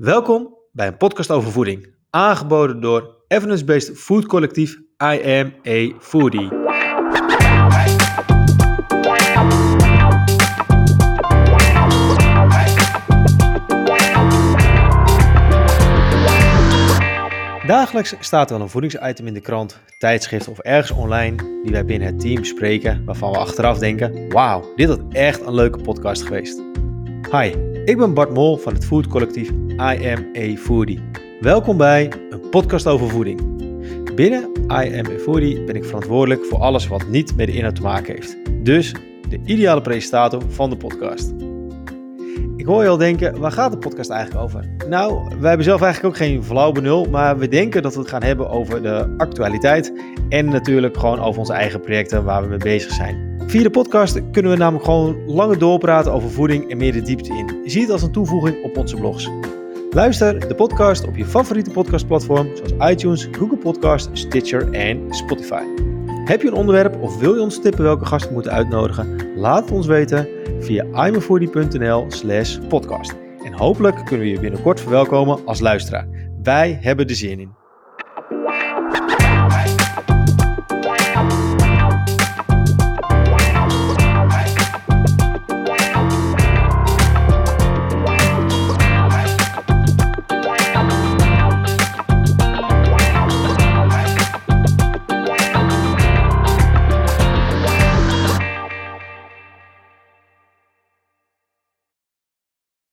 Welkom bij een podcast over voeding, aangeboden door evidence-based food collectief I a Foodie. Dagelijks staat er wel een voedingsitem in de krant, tijdschrift of ergens online die wij binnen het team bespreken waarvan we achteraf denken, wauw, dit had echt een leuke podcast geweest. Hi, ik ben Bart Mol van het Food Collectief I Am a Foodie. Welkom bij een podcast over voeding. Binnen I Am a Foodie ben ik verantwoordelijk voor alles wat niet met de inhoud te maken heeft. Dus de ideale presentator van de podcast. Ik hoor je al denken, waar gaat de podcast eigenlijk over? Nou, wij hebben zelf eigenlijk ook geen flauw benul, maar we denken dat we het gaan hebben over de actualiteit en natuurlijk gewoon over onze eigen projecten waar we mee bezig zijn. Via de podcast kunnen we namelijk gewoon langer doorpraten over voeding en meer de diepte in. Zie het als een toevoeging op onze blogs. Luister de podcast op je favoriete podcastplatform zoals iTunes, Google Podcast, Stitcher en Spotify. Heb je een onderwerp of wil je ons tippen welke gasten we moeten uitnodigen? Laat het ons weten via imafoodie.nl slash podcast. En hopelijk kunnen we je binnenkort verwelkomen als luisteraar. Wij hebben er zin in.